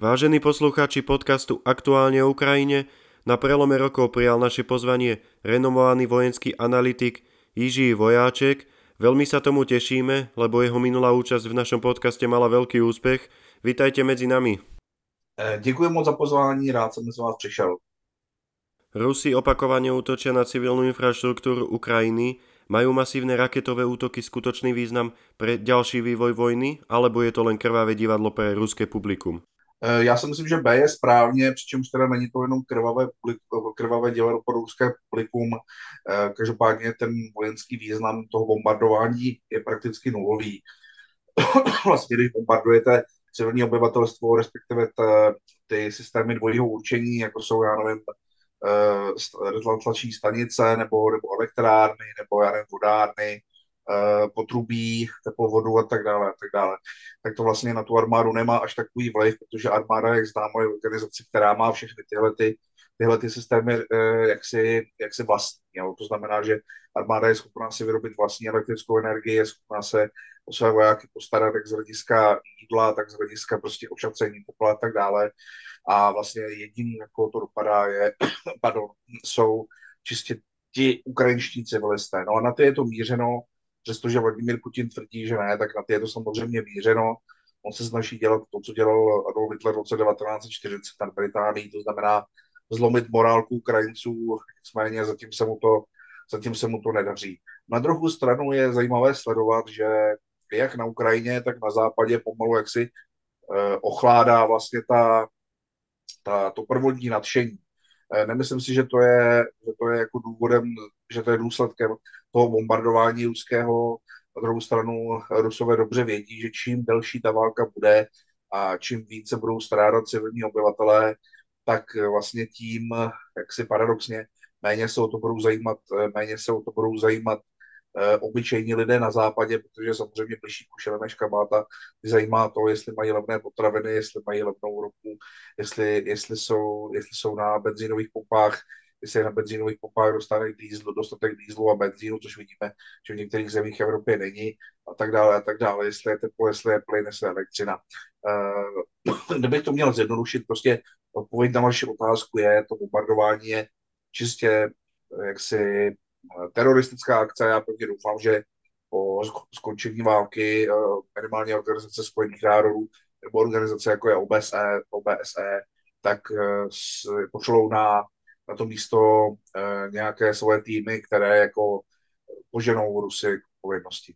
Vážení poslucháči podcastu Aktuálne o Ukrajine, na prelome rokov prijal naše pozvanie renomovaný vojenský analytik Jiží Vojáček. Veľmi sa tomu tešíme, lebo jeho minulá účasť v našom podcaste mala veľký úspech. Vítajte medzi nami. Eh, Děkuji moc za pozvání, rád jsem mezi vás přišel. Rusi opakovane útočia na civilnú infraštruktúru Ukrajiny. Majú masívne raketové útoky skutočný význam pre ďalší vývoj vojny, alebo je to len krvavé divadlo pre ruské publikum? Eh, Já si myslím, že B je správně, přičemž teda není to jenom krvavé, krvavé divadlo pro ruské publikum. Eh, každopádně ten vojenský význam toho bombardování je prakticky nulový. vlastně, když bombardujete civilní obyvatelstvo, respektive t, ty systémy dvojího určení, jako jsou, já nevím, uh, tlační stanice nebo, nebo elektrárny, nebo já nevím, vodárny, uh, potrubí, teplovodu a tak dále, a tak dále. Tak to vlastně na tu armádu nemá až takový vliv, protože armáda, jak známo, je organizace, která má všechny tyhle ty, tyhle ty systémy uh, jaksi, jaksi vlastní. Jo? To znamená, že armáda je schopná si vyrobit vlastní elektrickou energii, je schopná se o své vojáky postarat tak z hlediska jídla, tak z hlediska prostě ošatření tepla a tak dále. A vlastně jediný, jako to dopadá, je, pardon, jsou čistě ti ukrajinští civilisté. No a na ty je to mířeno, přestože Vladimír Putin tvrdí, že ne, tak na ty je to samozřejmě mířeno. On se snaží dělat to, co dělal Adolf Hitler v roce 1940 na Británii, to znamená zlomit morálku Ukrajinců, nicméně zatím se mu to, zatím se mu to nedaří. Na druhou stranu je zajímavé sledovat, že jak na Ukrajině, tak na západě pomalu jaksi eh, ochládá vlastně ta, ta, to prvodní nadšení. Eh, nemyslím si, že to, je, že to je jako důvodem, že to je důsledkem toho bombardování ruského. Na druhou stranu Rusové dobře vědí, že čím delší ta válka bude a čím více budou strádat civilní obyvatelé, tak vlastně tím, jak si paradoxně, méně se o to budou zajímat, méně se o to budou zajímat eh, obyčejní lidé na západě, protože samozřejmě blížší kušele než kabáta, zajímá to, jestli mají levné potraviny, jestli mají levnou ropu, jestli, jestli, jsou, jestli jsou na benzínových pumpách, jestli na benzínových pumpách dostane dízlu, dostatek dízlu a benzínu, což vidíme, že v některých zemích Evropy není a tak dále a tak dále, jestli je teplo, jestli je plyn, jestli je elektřina. Uh, kdybych to měl zjednodušit, prostě odpověď na vaši otázku je, to bombardování je čistě eh, jaksi teroristická akce. Já pevně doufám, že po skončení války eh, minimálně organizace Spojených národů nebo organizace jako je OBSE, OBSE tak pošlou na, na to místo nějaké svoje týmy, které jako poženou Rusy k povinnosti.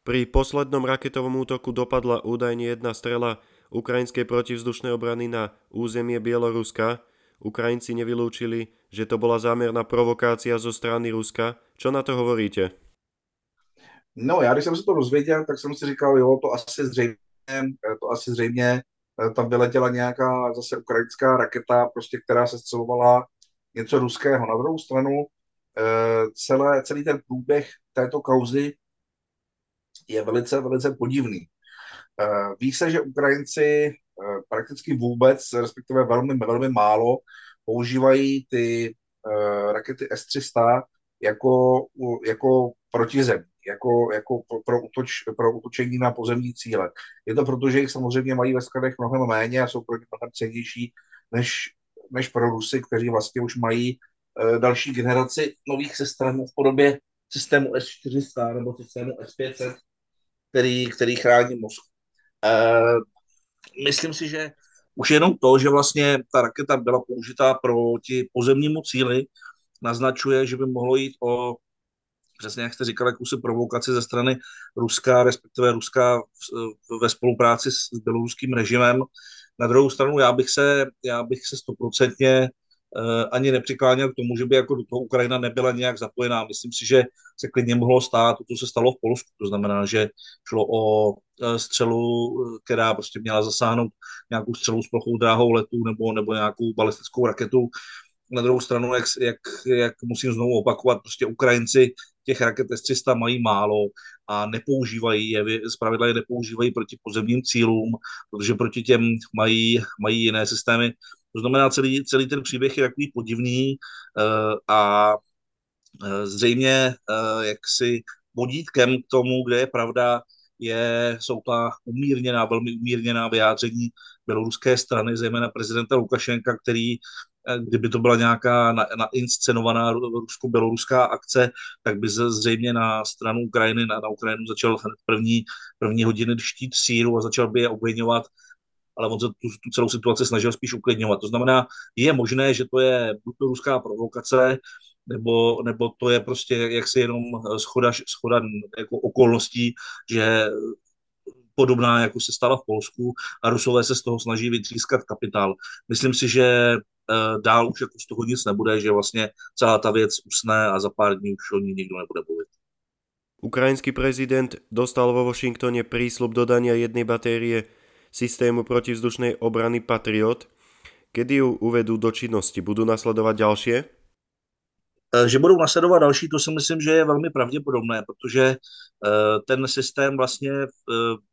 Pri poslednom raketovom útoku dopadla údajne jedna strela ukrajinskej protivzdušnej obrany na územie Bieloruska. Ukrajinci nevylúčili, že to bola zámerná provokácia zo strany Ruska. Čo na to hovoríte? No, já když jsem se to dozvěděl, tak jsem si říkal, jo, to asi zřejmě, to asi zřejmě eh, tam vyletěla nějaká zase ukrajinská raketa, prostě, která se střelovala něco ruského. Na druhou stranu eh, celé, celý ten průběh této kauzy je velice, velice podivný. Eh, ví se, že Ukrajinci prakticky vůbec, respektive velmi, velmi málo, používají ty uh, rakety S-300 jako, jako protizem, jako, jako pro, utoč, pro utočení na pozemní cíle. Je to proto, že jich samozřejmě mají ve skladech mnohem méně a jsou pro ně mnohem cenější než, než pro Rusy, kteří vlastně už mají uh, další generaci nových systémů v podobě systému S-400 nebo systému S-500, který, který chrání mozku. Myslím si, že už jenom to, že vlastně ta raketa byla použitá proti pozemnímu cíli, naznačuje, že by mohlo jít o přesně jak jste říkal, jakousi provokaci ze strany Ruska, respektive Ruska ve spolupráci s běloruským režimem. Na druhou stranu já bych se, já bych se stoprocentně ani nepřikláněl k tomu, že by jako do toho Ukrajina nebyla nějak zapojená. Myslím si, že se klidně mohlo stát to, co se stalo v Polsku. To znamená, že šlo o uh, střelu, která prostě měla zasáhnout nějakou střelu s plochou dráhou letu nebo, nebo nějakou balistickou raketu. Na druhou stranu, jak, jak, jak musím znovu opakovat, prostě Ukrajinci těch raket S-300 mají málo a nepoužívají je, zpravidla je nepoužívají proti pozemním cílům, protože proti těm mají, mají jiné systémy to znamená, celý, celý ten příběh je takový podivný uh, a uh, zřejmě uh, jaksi vodítkem k tomu, kde je pravda, je, jsou ta umírněná, velmi umírněná vyjádření běloruské strany, zejména prezidenta Lukašenka, který eh, kdyby to byla nějaká nainscenovaná rusko-běloruská akce, tak by se zřejmě na stranu Ukrajiny, na, na Ukrajinu začal hned první, první hodiny štít síru a začal by je obvinovat ale on se tu, tu celou situaci snažil spíš uklidňovat. To znamená, je možné, že to je buď to ruská provokace, nebo, nebo to je prostě jaksi jenom schoda, schoda jako okolností, že podobná, jako se stala v Polsku a Rusové se z toho snaží vytřískat kapitál. Myslím si, že uh, dál už jako z toho nic nebude, že vlastně celá ta věc usne a za pár dní už o ní nikdo nebude mluvit. Ukrajinský prezident dostal vo Washingtone prísľub dodania jednej batérie systému protivzdušnej obrany Patriot. Kedy ju uvedú do činnosti? Budú nasledovať ďalšie? Eh, že budou nasledovat další, to si myslím, že je velmi pravděpodobné, protože eh, ten systém vlastně eh,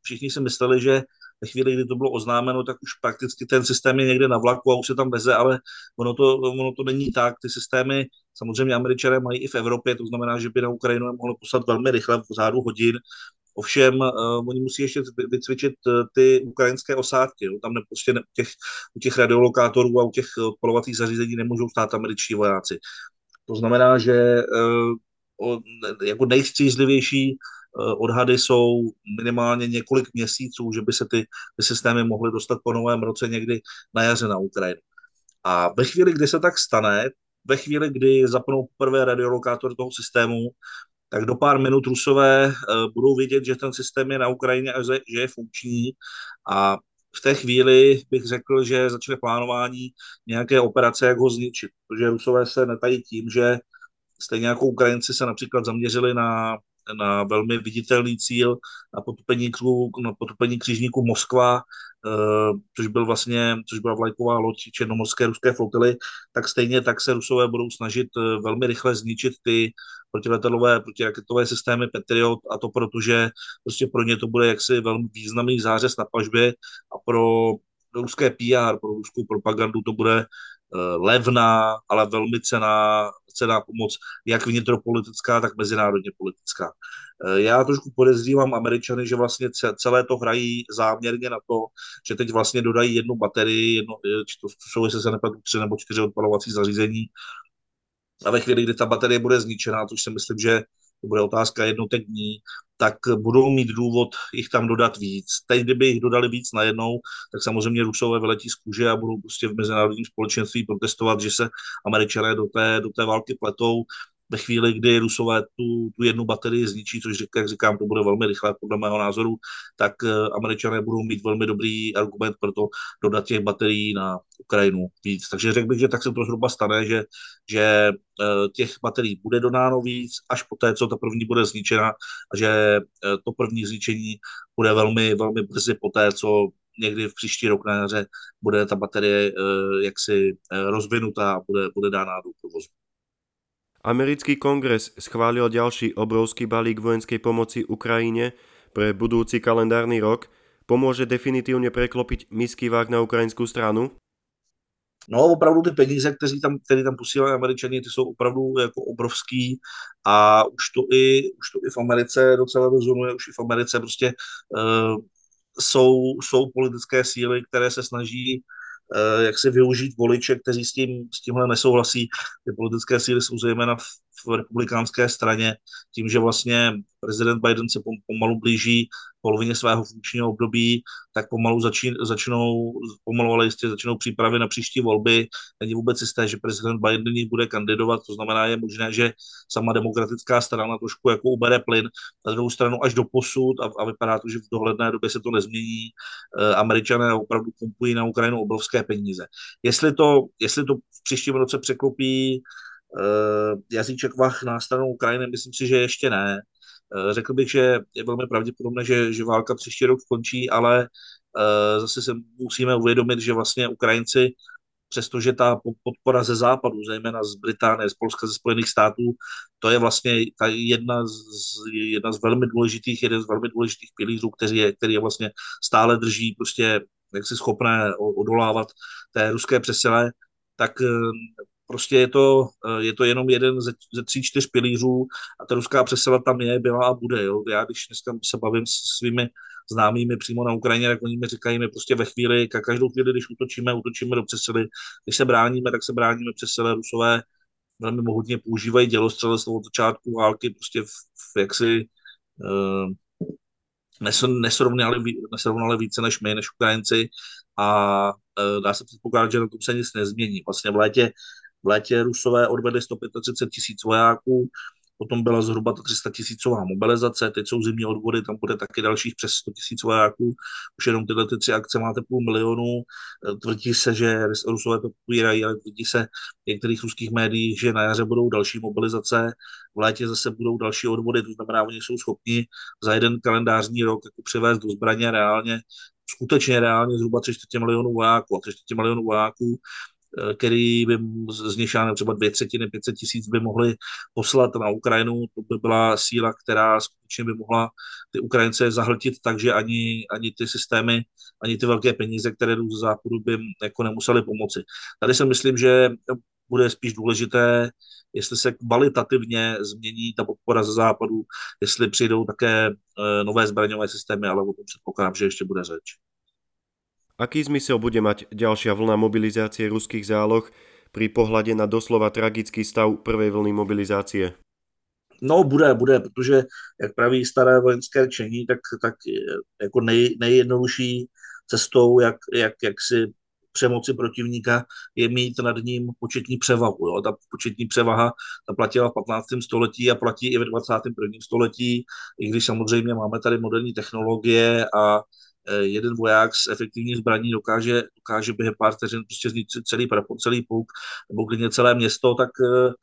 všichni si mysleli, že ve chvíli, kdy to bylo oznámeno, tak už prakticky ten systém je někde na vlaku a už se tam veze, ale ono to, ono to není tak. Ty systémy samozřejmě američané mají i v Evropě, to znamená, že by na Ukrajinu je mohlo poslat velmi rychle v řádu hodin. Ovšem, uh, oni musí ještě vycvičit uh, ty ukrajinské osádky. Jo. Tam ne, prostě ne, těch, u těch radiolokátorů a u těch odpolovacích zařízení nemůžou stát američtí vojáci. To znamená, že uh, jako nejstřízlivější odhady jsou minimálně několik měsíců, že by se ty, ty systémy mohly dostat po novém roce někdy na jaře na Ukrajinu. A ve chvíli, kdy se tak stane, ve chvíli, kdy zapnou poprvé radiolokátor toho systému, tak do pár minut Rusové uh, budou vědět, že ten systém je na Ukrajině a že je funkční. A v té chvíli bych řekl, že začne plánování nějaké operace, jak ho zničit, protože Rusové se netají tím, že stejně jako Ukrajinci se například zaměřili na na velmi viditelný cíl na potopení, na potopení křižníku Moskva, eh, což byl vlastně, což byla vlajková loď černomorské ruské flotily, tak stejně tak se Rusové budou snažit eh, velmi rychle zničit ty protiletadlové, protiraketové systémy Patriot a to protože prostě pro ně to bude jaksi velmi významný zářez na pažbě a pro ruské PR, pro ruskou propagandu to bude levná, ale velmi cená, cená pomoc, jak vnitropolitická, tak mezinárodně politická. Eh, já trošku podezřívám Američany, že vlastně celé to hrají záměrně na to, že teď vlastně dodají jednu baterii, jedno, eh, to jsou, jestli se nepadu, tři nebo čtyři odpalovací zařízení, a ve chvíli, kdy ta baterie bude zničená, což si myslím, že to bude otázka jednotek dní, tak budou mít důvod jich tam dodat víc. Teď, kdyby jich dodali víc najednou, tak samozřejmě Rusové vyletí z kůže a budou prostě v mezinárodním společenství protestovat, že se američané do té, do té války pletou ve chvíli, kdy Rusové tu, tu jednu baterii zničí, což jak říkám, to bude velmi rychle podle mého názoru, tak uh, američané budou mít velmi dobrý argument pro to dodat těch baterií na Ukrajinu víc. Takže řekl bych, že tak se to zhruba stane, že, že uh, těch baterií bude dodáno víc, až po té, co ta první bude zničena a že uh, to první zničení bude velmi, velmi brzy po té, co někdy v příští rok na jaře bude ta baterie jaksi rozvinutá a bude, bude dána do provozu. Americký kongres schválil ďalší obrovský balík vojenskej pomoci Ukrajine pre budúci kalendárny rok. Pomôže definitívne preklopiť misky vák na ukrajinskou stranu? No, opravdu ty peníze, které tam, které tam posílají američani, ty jsou opravdu jako obrovský a už to i, už to i v Americe docela rezonuje, už i v Americe prostě uh, jsou, jsou politické síly, které se snaží jak si využít voliče, kteří s, tím, s tímhle nesouhlasí. Ty politické síly jsou zejména v, v republikánské straně, tím, že vlastně prezident Biden se pomalu blíží polovině svého funkčního období, tak pomalu začín, začnou, pomalu ale jistě začnou přípravy na příští volby. Není vůbec jisté, že prezident Biden ní bude kandidovat, to znamená, je možné, že sama demokratická strana trošku jako ubere plyn. Na druhou stranu až do posud a, a vypadá to, že v dohledné době se to nezmění. E, Američané opravdu pumpují na Ukrajinu obrovské peníze. Jestli to, jestli to v příštím roce překlopí jazyček vach na stranu Ukrajiny, myslím si, že ještě ne. Uh, řekl bych, že je velmi pravděpodobné, že, že válka příští rok skončí, ale uh, zase se musíme uvědomit, že vlastně Ukrajinci, přestože ta podpora ze západu, zejména z Británie, z Polska, ze Spojených států, to je vlastně ta jedna z, jedna z velmi důležitých, jeden z velmi důležitých pilířů, který je, který je vlastně stále drží prostě jak si schopné odolávat té ruské přesile, tak prostě je to, je to jenom jeden ze, ze tří, čtyř pilířů a ta ruská přesila tam je, byla a bude. Jo. Já když dneska se bavím s svými známými přímo na Ukrajině, tak oni mi říkají, my prostě ve chvíli, každou chvíli, když útočíme, útočíme do přesily, když se bráníme, tak se bráníme přesile Rusové velmi mohutně používají dělostřelectvo od začátku války, prostě v, v jaksi uh, nesrovnali, nesrovnali více než my, než Ukrajinci a uh, dá se předpokládat, že na tom se nic nezmění. Vlastně v létě, v létě Rusové odvedli 135 tisíc vojáků, potom byla zhruba ta 300 tisícová mobilizace, teď jsou zimní odvody, tam bude taky dalších přes 100 tisíc vojáků, už jenom tyhle ty tři akce máte půl milionu, eh, tvrdí se, že Rusové to popírají, ale tvrdí se v některých ruských médiích, že na jaře budou další mobilizace, v létě zase budou další odvody, to znamená, oni jsou schopni za jeden kalendářní rok jako přivést do zbraně reálně skutečně reálně zhruba 3 milionů vojáků a 3 milionů vojáků který by z nich třeba dvě třetiny, 500 tisíc by mohli poslat na Ukrajinu. To by byla síla, která skutečně by mohla ty Ukrajince zahltit tak, že ani, ani ty systémy, ani ty velké peníze, které jdou z západu, by jako nemuseli pomoci. Tady si myslím, že bude spíš důležité, jestli se kvalitativně změní ta podpora ze západu, jestli přijdou také eh, nové zbraňové systémy, ale o tom předpokládám, že ještě bude řeč. Aký zmysel bude mať ďalšia vlna mobilizácie ruských záloh pri pohľade na doslova tragický stav prvej vlny mobilizácie? No, bude, bude, protože, jak praví staré vojenské čení, tak, tak jako nej, nejjednodušší cestou, jak, jak, jak si přemoci protivníka, je mít nad ním početní převahu. Jo. Ta početní převaha ta platila v 15. století a platí i ve 21. století, i když samozřejmě máme tady moderní technologie a Eh, jeden voják s efektivní zbraní dokáže, dokáže během pár vteřin prostě zničit celý prapor, celý puk nebo klidně celé město, tak eh,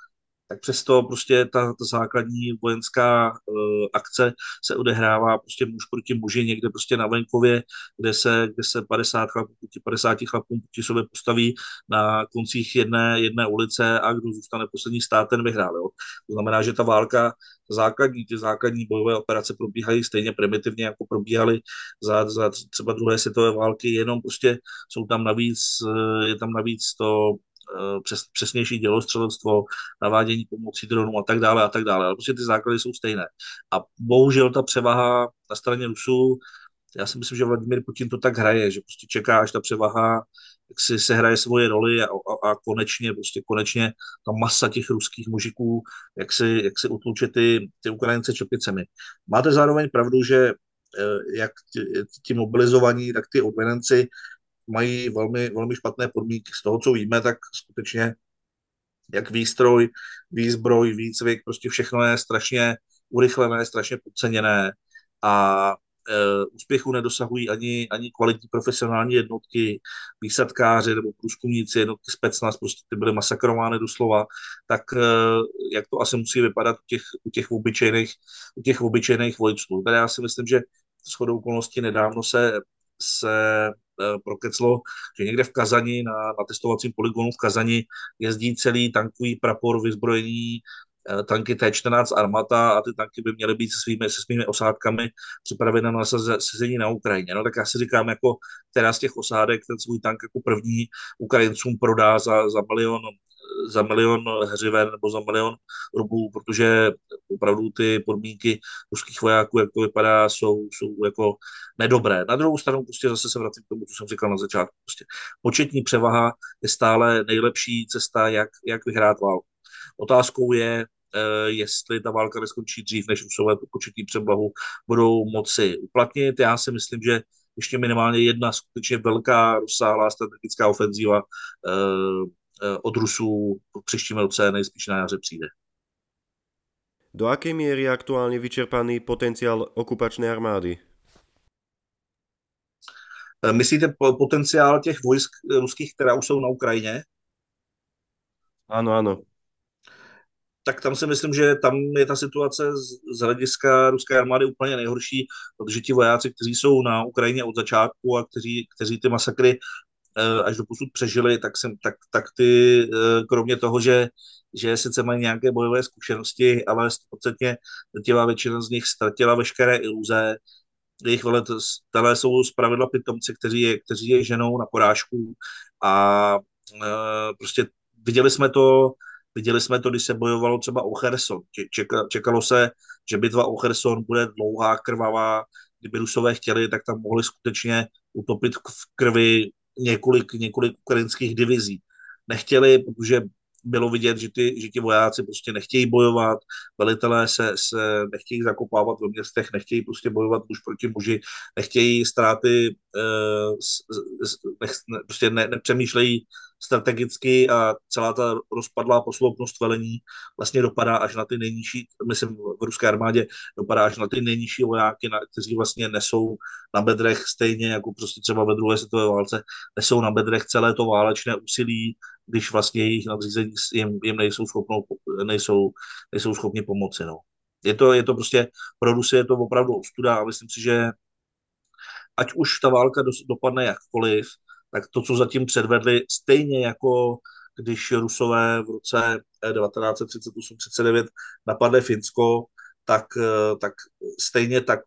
tak přesto prostě ta, ta základní vojenská uh, akce se odehrává prostě muž proti muži někde prostě na venkově, kde se, kde se 50 chlapů, 50 chlapů proti sobě postaví na koncích jedné, jedné ulice a kdo zůstane poslední stát, ten vyhrál. Jo. To znamená, že ta válka, základní, ty základní bojové operace probíhají stejně primitivně, jako probíhaly za, za třeba druhé světové války, jenom prostě jsou tam navíc, je tam navíc to Eh, přes, přesnější dělostřelectvo, navádění pomocí dronů a tak dále a tak dále. Ale prostě ty základy jsou stejné. A bohužel ta převaha na straně Rusů, já si myslím, že Vladimír Putin to tak hraje, že prostě čeká, až ta převaha jak si se hraje svoje roli a, a, a konečně, prostě konečně ta masa těch ruských mužiků, jak si, jak si utluče ty, ty Ukrajince čepicemi. Máte zároveň pravdu, že eh, jak ti, ti mobilizovaní, tak ty odvenenci mají velmi, velmi špatné podmínky. Z toho, co víme, tak skutečně jak výstroj, výzbroj, výcvik, prostě všechno je strašně urychlené, strašně podceněné a e, úspěchu nedosahují ani, ani kvalitní profesionální jednotky, výsadkáři nebo průzkumníci, jednotky specnaz, prostě ty byly masakrovány doslova, tak e, jak to asi musí vypadat u těch, u těch obyčejných, u těch obyčejných vojců. Tady já si myslím, že shodou okolností nedávno se, se prokeclo, že někde v Kazani, na, na testovacím poligonu v Kazani, jezdí celý tankový prapor vyzbrojení eh, tanky T-14 Armata a ty tanky by měly být se svými, se svými osádkami připraveny na nasazení na Ukrajině. No tak já si říkám, jako, která z těch osádek ten svůj tank jako první Ukrajincům prodá za, za milion za milion hřiven nebo za milion rublů, protože opravdu ty podmínky ruských vojáků, jak to vypadá, jsou, jsou jako nedobré. Na druhou stranu prostě zase se vracím k tomu, co jsem říkal na začátku. Prostě početní převaha je stále nejlepší cesta, jak, jak vyhrát válku. Otázkou je, eh, jestli ta válka neskončí dřív, než Rusové tu početní převahu budou moci uplatnit. Já si myslím, že ještě minimálně jedna skutečně velká, rozsáhlá strategická ofenzíva eh, Eh, od Rusů v příštím roce nejspíš na jaře přijde. Do akej miery je aktuálne vyčerpaný potenciál okupačnej armády? Myslíte potenciál těch vojsk ruských, která už jsou na Ukrajině? Ano, ano. Tak tam si myslím, že tam je ta situace z, hlediska ruské armády úplně nejhorší, protože ti vojáci, kteří jsou na Ukrajině od začátku a kteří, kteří ty masakry Eh, až do posud přežili, tak, jsem, tak, tak ty, eh, kromě toho, že, že sice mají nějaké bojové zkušenosti, ale podstatně drtivá většina z nich ztratila veškeré iluze, jejich velitelé jsou zpravidla pitomci, kteří je, kteří je ženou na porážku a e, prostě viděli jsme to, viděli jsme to, když se bojovalo třeba o Cherson. Čekalo se, že bitva o Cherson bude dlouhá, krvavá, kdyby Rusové chtěli, tak tam mohli skutečně utopit v krvi několik, několik ukrajinských divizí. Nechtěli, protože bylo vidět, že, ty, že ti vojáci prostě nechtějí bojovat, velitelé se, se nechtějí zakopávat ve městech, nechtějí prostě bojovat muž proti muži, nechtějí ztráty, eh, nech, prostě ne, nepřemýšlejí strategicky a celá ta rozpadlá posloupnost velení vlastně dopadá až na ty nejnižší, myslím v ruské armádě, dopadá až na ty nejnižší vojáky, na, kteří vlastně nesou na bedrech stejně jako prostě třeba ve druhé světové válce, nesou na bedrech celé to válečné úsilí, když vlastně jejich nadřízení jim, jim nejsou, schopnou, nejsou, nejsou schopni pomoci. No. Je, to, je to prostě, pro Rusy je to opravdu ostuda a myslím si, že ať už ta válka dopadne jakkoliv, tak to, co zatím předvedli, stejně jako když Rusové v roce 1938-39 napadli Finsko, tak, eh, tak stejně tak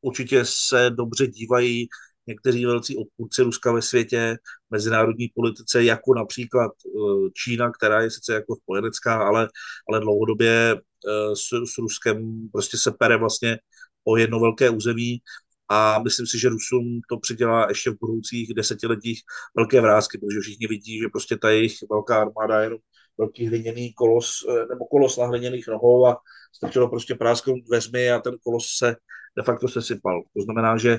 určitě se dobře dívají někteří velcí odpůrci Ruska ve světě, mezinárodní politice, jako například eh, Čína, která je sice jako spojenecká, ale, ale dlouhodobě eh, s, s Ruskem prostě se pere vlastně o jedno velké území a myslím si, že Rusům to přidělá ještě v budoucích desetiletích velké vrázky, protože všichni vidí, že prostě ta jejich velká armáda je velký hliněný kolos, eh, nebo kolos na hliněných nohou a stačilo prostě prásknout dveřmi a ten kolos se de facto sesypal. To znamená, že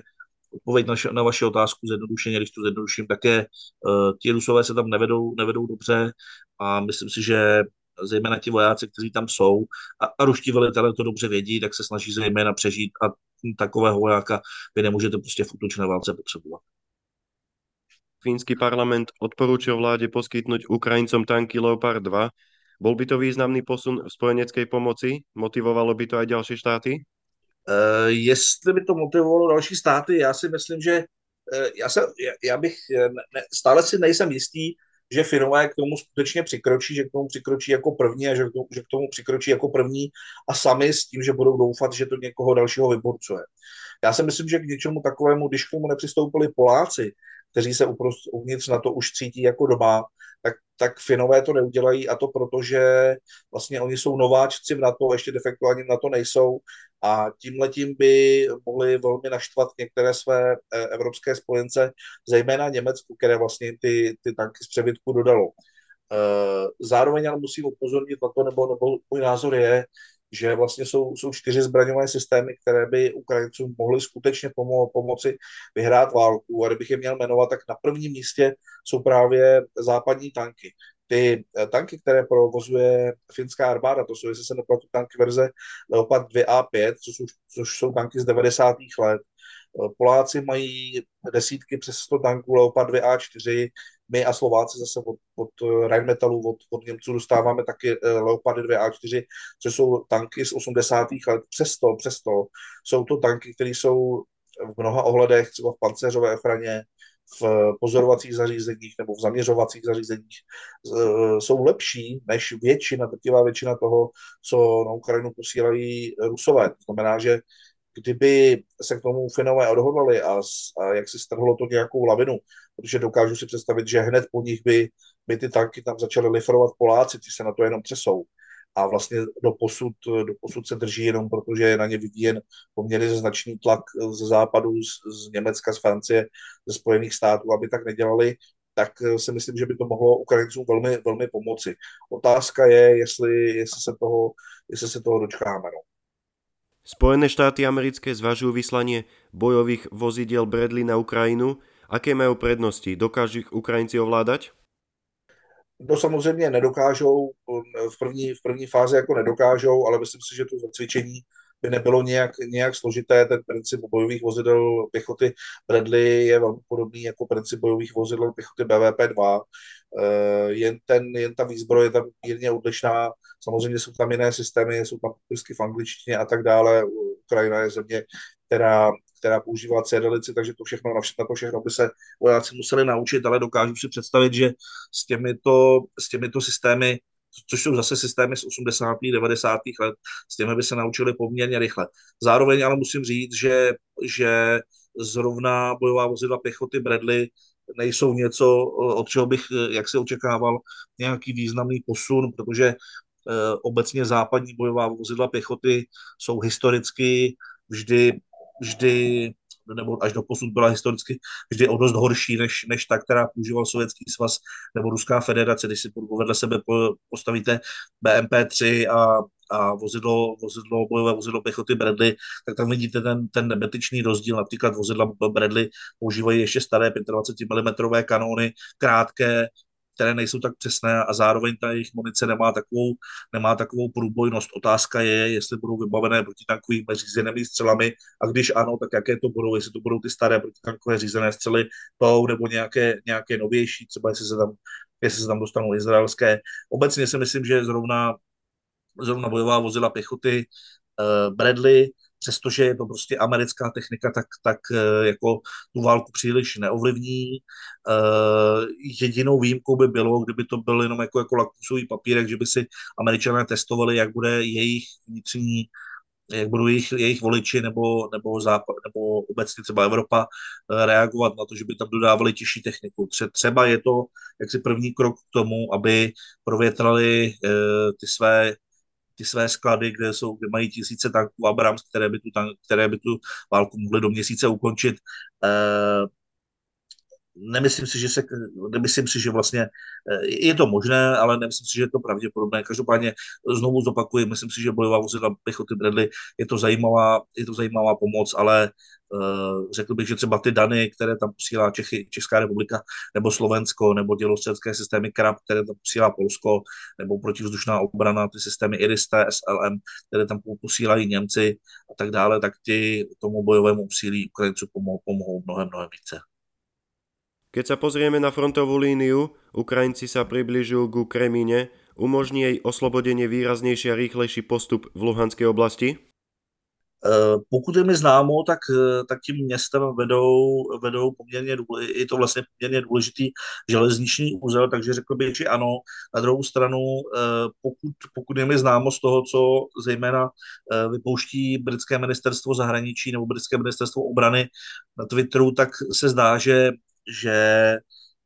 odpověď na, na vaši otázku zjednodušeně, když to zjednoduším, také uh, ti Rusové se tam nevedou, nevedou dobře a myslím si, že zejména ti vojáci, kteří tam jsou, a, a ruští velitelé to dobře vědí, tak se snaží zejména přežít a takového vojáka vy nemůžete prostě v útočné válce potřebovat. Fínsky parlament odporučil vláde poskytnúť Ukrajincom tanky Leopard 2. Bol by to významný posun v spojeneckej pomoci? Motivovalo by to aj ďalšie štáty? Uh, jestli by to motivovalo další státy, já si myslím, že uh, já, se, já, já bych, eh, ne, stále si nejsem jistý, že Finové k tomu skutečně přikročí, že k tomu přikročí jako první a že k tomu, že k tomu přikročí jako první a sami s tím, že budou doufat, že to někoho dalšího vyborcuje. Já si myslím, že k něčemu takovému, když k tomu nepřistoupili Poláci, kteří se uvnitř na to už cítí jako doma, tak, tak Finové to neudělají a to proto, že vlastně oni jsou nováčci v NATO, ještě de facto ani na to nejsou a tímhletím by mohli velmi naštvat některé své eh, evropské spojence, zejména Německu, které vlastně ty, ty tanky z přebytku dodalo. Eh, zároveň ale musím upozornit na to, nebo, nebo můj názor je, že vlastně jsou, jsou čtyři zbraňové systémy, které by Ukrajincům mohly skutečně pomo- pomoci vyhrát válku. A kdybych je měl jmenovat, tak na prvním místě jsou právě západní tanky. Ty eh, tanky, které provozuje finská armáda, to jsou, jestli se nepletu, tanky verze Leopard 2A5, což, což jsou tanky z 90. let. Poláci mají desítky přes 100 tanků Leopard 2A4, my a Slováci zase od, od Rheinmetallu, od, od Němců dostáváme taky eh, Leopardy 2A4, což jsou tanky z 80. let. Přesto, přesto jsou to tanky, které jsou v mnoha ohledech, třeba v pancéřové ochraně, v pozorovacích zařízeních nebo v zaměřovacích zařízeních eh, jsou lepší než většina, drtivá většina toho, co na Ukrajinu posílají Rusové. To znamená, že kdyby se k tomu Finové odhodlali a, a jak si strhlo to nějakou lavinu, protože dokážu si představit, že hned po nich by, by ty tanky tam začaly liferovat Poláci, ty se na to jenom třesou. A vlastně do posud, do posud se drží jenom protože je na ně vyvíjen poměrně značný tlak ze západu, z, z Německa, z Francie, ze Spojených států, aby tak nedělali, tak si myslím, že by to mohlo Ukrajincům velmi, velmi pomoci. Otázka je, jestli, jestli, se, toho, jestli se toho dočkáme. No. Spojené štáty americké zvažujú vyslanie bojových vozidiel Bradley na Ukrajinu. Aké majú prednosti? Dokážu ich Ukrajinci ovládať? No samozřejmě nedokážou, v první, v první fázi jako nedokážou, ale myslím si, že to zacvičení by nebylo nějak, nějak složité. Ten princip bojových vozidel pěchoty Bradley je velmi podobný jako princip bojových vozidel pěchoty BVP-2. Eh, jen, ten, jen ta výzbroj je tam mírně odlišná. Samozřejmě jsou tam jiné systémy, jsou tam vždycky v angličtině a tak dále. Ukrajina je země, která, která používá cedelici, takže to všechno, na, všechno, to všechno by se vojáci museli naučit, ale dokážu si představit, že s těmito, s těmito systémy což jsou zase systémy z 80. 90. let, s těmi by se naučili poměrně rychle. Zároveň ale musím říct, že, že zrovna bojová vozidla pěchoty Bradley nejsou něco, od čeho bych, jak se očekával, nějaký významný posun, protože obecně západní bojová vozidla pěchoty jsou historicky vždy, vždy nebo až do posud byla historicky vždy o dost horší než, než ta, která používal Sovětský svaz nebo Ruská federace. Když si vedle sebe postavíte BMP-3 a, a vozidlo, vozidlo, bojové vozidlo pěchoty Bradley, tak tam vidíte ten, ten nebetečný rozdíl. Například vozidla Bradley používají ještě staré 25 mm kanóny, krátké, které nejsou tak přesné a zároveň ta jejich munice nemá takovou, nemá takovou průbojnost. Otázka je, jestli budou vybavené protitankovými řízenými střelami a když ano, tak jaké to budou, jestli to budou ty staré protitankové řízené střely tou nebo nějaké, nějaké novější, třeba jestli se tam jestli se tam dostanou izraelské. Obecně si myslím, že zrovna, zrovna bojová vozidla pěchoty uh, Bradley přestože je to prostě americká technika, tak, tak eh, jako tu válku příliš neovlivní. Eh, jedinou výjimkou by bylo, kdyby to byl jenom jako, jako lakmusový papírek, že by si američané testovali, jak bude jejich vnitřní jak budou jejich, jejich voliči nebo, nebo, západ, nebo obecně třeba Evropa eh, reagovat na to, že by tam dodávali těžší techniku. Třeba je to jaksi první krok k tomu, aby provětrali ty své ty své sklady, kde, jsou, kde mají tisíce tanků Abrams, které by tu, tank, které by tu válku mohly do měsíce ukončit. E, nemyslím si, že se, nemyslím si, že vlastně eh, je to možné, ale nemyslím si, že je to pravděpodobné. Každopádně znovu zopakuji, myslím si, že bojová vozidla pěchoty Bradley je to zajímavá, je to zajímavá pomoc, ale uh, řekl bych, že třeba ty dany, které tam posílá Čechy, Česká republika, nebo Slovensko, nebo dělostřelecké systémy KRAP, které tam posílá Polsko, nebo protivzdušná obrana, ty systémy IRIS-T, SLM, které tam posílají Němci a tak dále, tak ty tomu bojovému úsilí Ukrajinců pomohou, pomohou mnohem, mnohem více. Keď sa pozrieme na frontovú líniu, Ukrajinci sa približujú ku Kremine, umožní jej oslobodenie výraznejší a rýchlejší postup v Luhanskej oblasti? Eh, pokud je mi známo, tak, eh, tak tím městem vedou, vedou poměrně, je to vlastně poměrně důležitý železniční úzel, takže řekl bych, že ano. Na druhou stranu, eh, pokud, pokud je mi známo z toho, co zejména vypouští britské ministerstvo zahraničí nebo britské ministerstvo obrany na Twitteru, tak se zdá, že že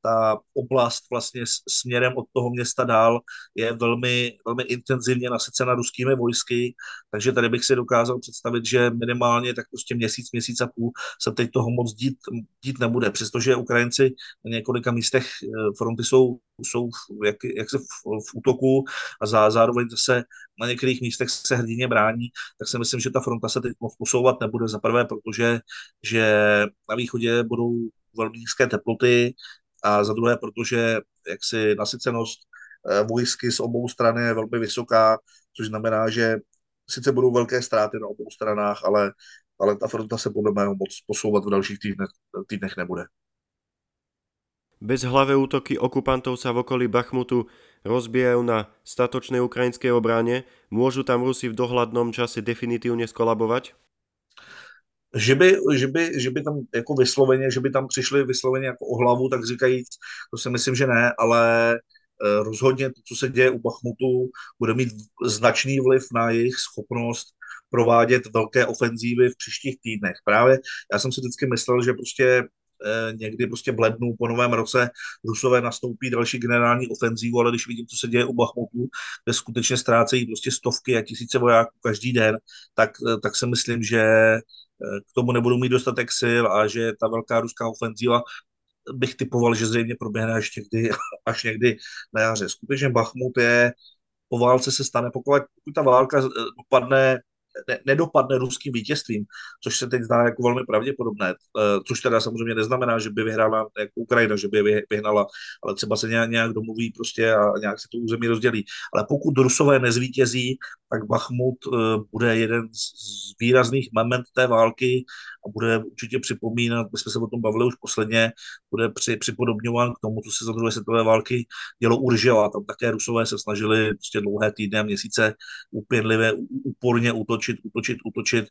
ta oblast vlastně směrem od toho města dál je velmi, velmi intenzivně nasycena ruskými vojsky, takže tady bych si dokázal představit, že minimálně tak prostě měsíc, měsíc a půl se teď toho moc dít, dít nebude, přestože Ukrajinci na několika místech eh, fronty jsou, jsou jak, jak se v, v útoku a zá, zároveň zase na některých místech se hrdině brání, tak si myslím, že ta fronta se teď moc posouvat nebude. Za prvé, protože že na východě budou velmi nízké teploty a za druhé, protože jaksi nasycenost eh, vojsky z obou stran je velmi vysoká, což znamená, že sice budou velké ztráty na obou stranách, ale, ale ta fronta se podle mého moc posouvat v dalších týdnech, týdnech nebude. Bezhlavé útoky okupantov sa v okolí Bachmutu rozbijajú na statočnej ukrajinskej obrane. Môžu tam Rusi v dohľadnom čase definitívne skolabovať? Že by, že by, že by tam jako vysloveně, že by tam přišli vysloveně jako o hlavu, tak říkajíc, to si myslím, že ne, ale eh, rozhodně to, co se děje u Bachmutu, bude mít značný vliv na jejich schopnost provádět velké ofenzívy v příštích týdnech. Právě já jsem si vždycky myslel, že prostě eh, někdy prostě v lednu po novém roce Rusové nastoupí další generální ofenzívu, ale když vidím, co se děje u Bachmutu, kde skutečně ztrácejí prostě stovky a tisíce vojáků každý den, tak, eh, tak si myslím, že k tomu nebudou mít dostatek sil a že ta velká ruská ofenzíva bych typoval, že zřejmě proběhne až někdy, až někdy na jaře. Skutečně Bachmut je, po válce se stane, pokud, pokud ta válka dopadne ne, nedopadne ruským vítězstvím, což se teď zdá jako velmi pravděpodobné, eh, což teda samozřejmě neznamená, že by vyhrála jako Ukrajina, že by je vyhnala, ale třeba se nějak, nějak domluví prostě a nějak se to území rozdělí. Ale pokud Rusové nezvítězí, tak Bachmut eh, bude jeden z výrazných moment té války a bude určitě připomínat, my jsme se o tom bavili už posledně, bude při, připodobňován k tomu, co se za druhé světové války dělo Uržela. Tam také Rusové se snažili prostě dlouhé týdny a měsíce upěnlivě, úporně útočit, útočit, útočit,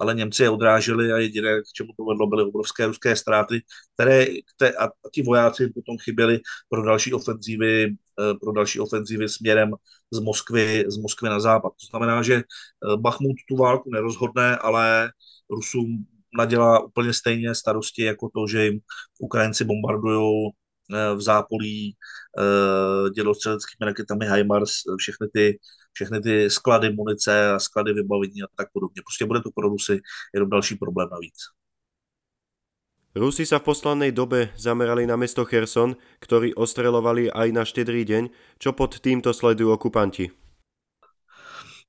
ale Němci je odráželi a jediné, k čemu to vedlo, byly obrovské ruské ztráty, které, které a, a ti vojáci potom chyběli pro další ofenzívy, eh, pro další ofenzívy směrem z Moskvy, z Moskvy na západ. To znamená, že eh, Bachmut tu válku nerozhodne, ale Rusům nadělá úplně stejně starosti jako to, že jim Ukrajinci bombardují v zápolí dělostřeleckými raketami HIMARS všechny ty, všechny ty sklady munice a sklady vybavení a tak podobně. Prostě bude to pro Rusy jenom další problém navíc. Rusi sa v poslednej dobe zamerali na mesto Kherson, ktorý ostrelovali aj na štedrý deň. Čo pod týmto sledujú okupanti?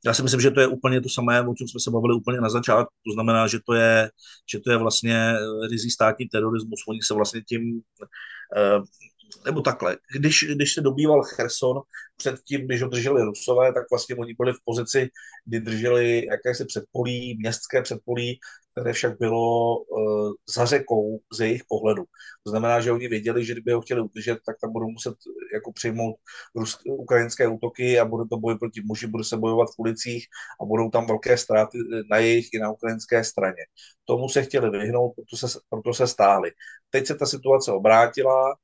Já si myslím, že to je úplně to samé, o čem jsme se bavili úplně na začátku. To znamená, že to je, že to je vlastně rizí státní terorismus. Oni se vlastně tím eh, nebo takhle, když, když se dobýval Cherson předtím, když ho drželi Rusové, tak vlastně oni byli v pozici, kdy drželi jakési předpolí, městské předpolí, které však bylo uh, za řekou z jejich pohledu. To znamená, že oni věděli, že kdyby ho chtěli udržet, tak tam budou muset jako přijmout rus, ukrajinské útoky a bude to boj proti muži, bude se bojovat v ulicích a budou tam velké ztráty na jejich i na ukrajinské straně. Tomu se chtěli vyhnout, proto se, proto se stáhli. Teď se ta situace obrátila.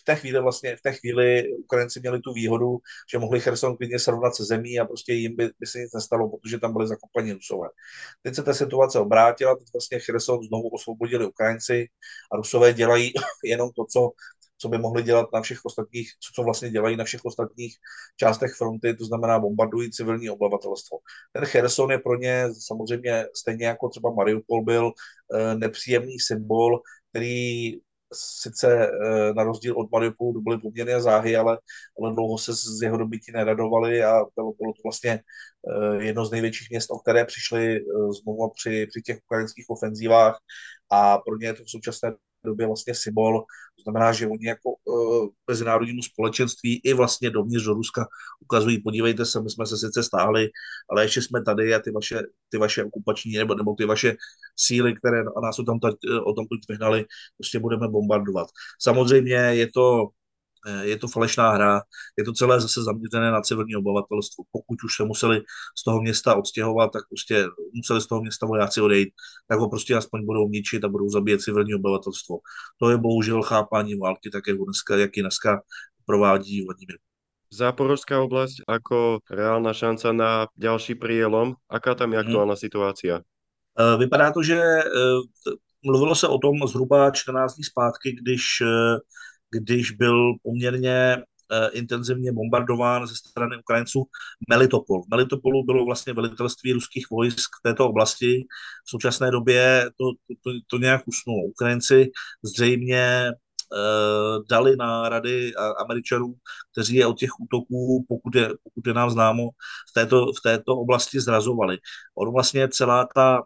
V té chvíli vlastně, v té chvíli Ukrajinci měli tu výhodu, že mohli Cherson klidně srovnat se zemí a prostě jim by, by se nic nestalo, protože tam byli zakopaní Rusové. Teď se ta situace obrátila, teď vlastně Cherson znovu osvobodili Ukrajinci a Rusové dělají jenom to, co co by mohli dělat na všech ostatních, co, co vlastně dělají na všech ostatních částech fronty, to znamená bombardují civilní obyvatelstvo. Ten Cherson je pro ně samozřejmě stejně jako třeba Mariupol byl eh, nepříjemný symbol, který sice eh, na rozdíl od Mariupolu byly poměrně záhy, ale, ale dlouho se z jeho dobytí neradovali a bylo, bylo to vlastně eh, jedno z největších měst, o které přišli znovu při, při těch ukrajinských ofenzívách a pro ně je to v současné době vlastně symbol. To znamená, že oni jako uh, mezinárodnímu společenství i vlastně dovnitř do Ruska ukazují, podívejte se, my jsme se sice stáhli, ale ještě jsme tady a ty vaše, ty vaše okupační nebo, nebo ty vaše síly, které nás tam, o tom vyhnali, prostě budeme bombardovat. Samozřejmě je to Eh, je to falešná hra, je to celé zase zaměřené na civilní obyvatelstvo. Pokud už se museli z toho města odstěhovat, tak prostě museli z toho města vojáci odejít, tak ho prostě aspoň budou ničit a budou zabíjet civilní obyvatelstvo. To je bohužel chápání války, tak jak dneska, jak i dneska provádí Vladimír. Záporožská oblasť ako reálna šanca na ďalší prielom. Aká tam je mhm. aktuálna hmm. situácia? Eh, vypadá to, že eh, mluvilo se o tom zhruba 14 dní zpátky, když když byl poměrně uh, intenzivně bombardován ze strany Ukrajinců Melitopol. V Melitopolu bylo vlastně velitelství ruských vojsk v této oblasti. V současné době to, to, to nějak usnulo. Ukrajinci zřejmě uh, dali na rady Američanů, kteří je od těch útoků, pokud je, pokud je nám známo, v této, v této oblasti zrazovali. On vlastně celá ta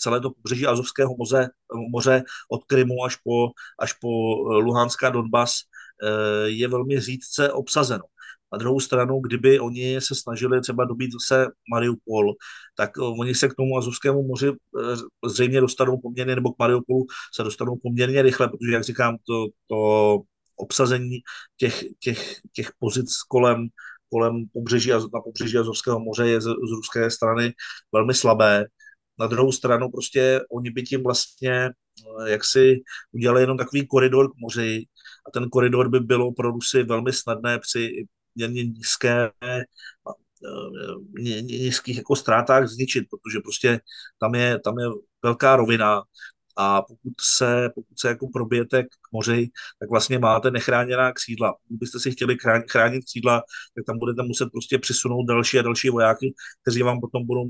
celé to pobřeží Azovského moře, moře od Krymu až po, až po eh, Luhanská Donbas eh, je velmi řídce obsazeno. Na druhou stranu, kdyby oni se snažili třeba dobít zase Mariupol, tak eh, oni se k tomu Azovskému moři zřejmě dostanou poměrně, nebo k Mariupolu se dostanou poměrně rychle, protože, jak říkám, to, to obsazení těch, těch, těch pozic kolem, kolem pobřeží, na pobřeží Azovského moře je z, z ruské strany velmi slabé. Na druhou stranu prostě oni by tím vlastně eh, jak si udělali jenom takový koridor k moři a ten koridor by bylo pro Rusy velmi snadné při měrně nízké eh, nízkých jako ztrátách zničit, protože prostě tam je, tam je velká rovina a pokud se, pokud se jako probijete k moři, tak vlastně máte nechráněná křídla. Pokud byste si chtěli chránit křídla, tak tam budete muset prostě přisunout další a další vojáky, kteří vám potom budou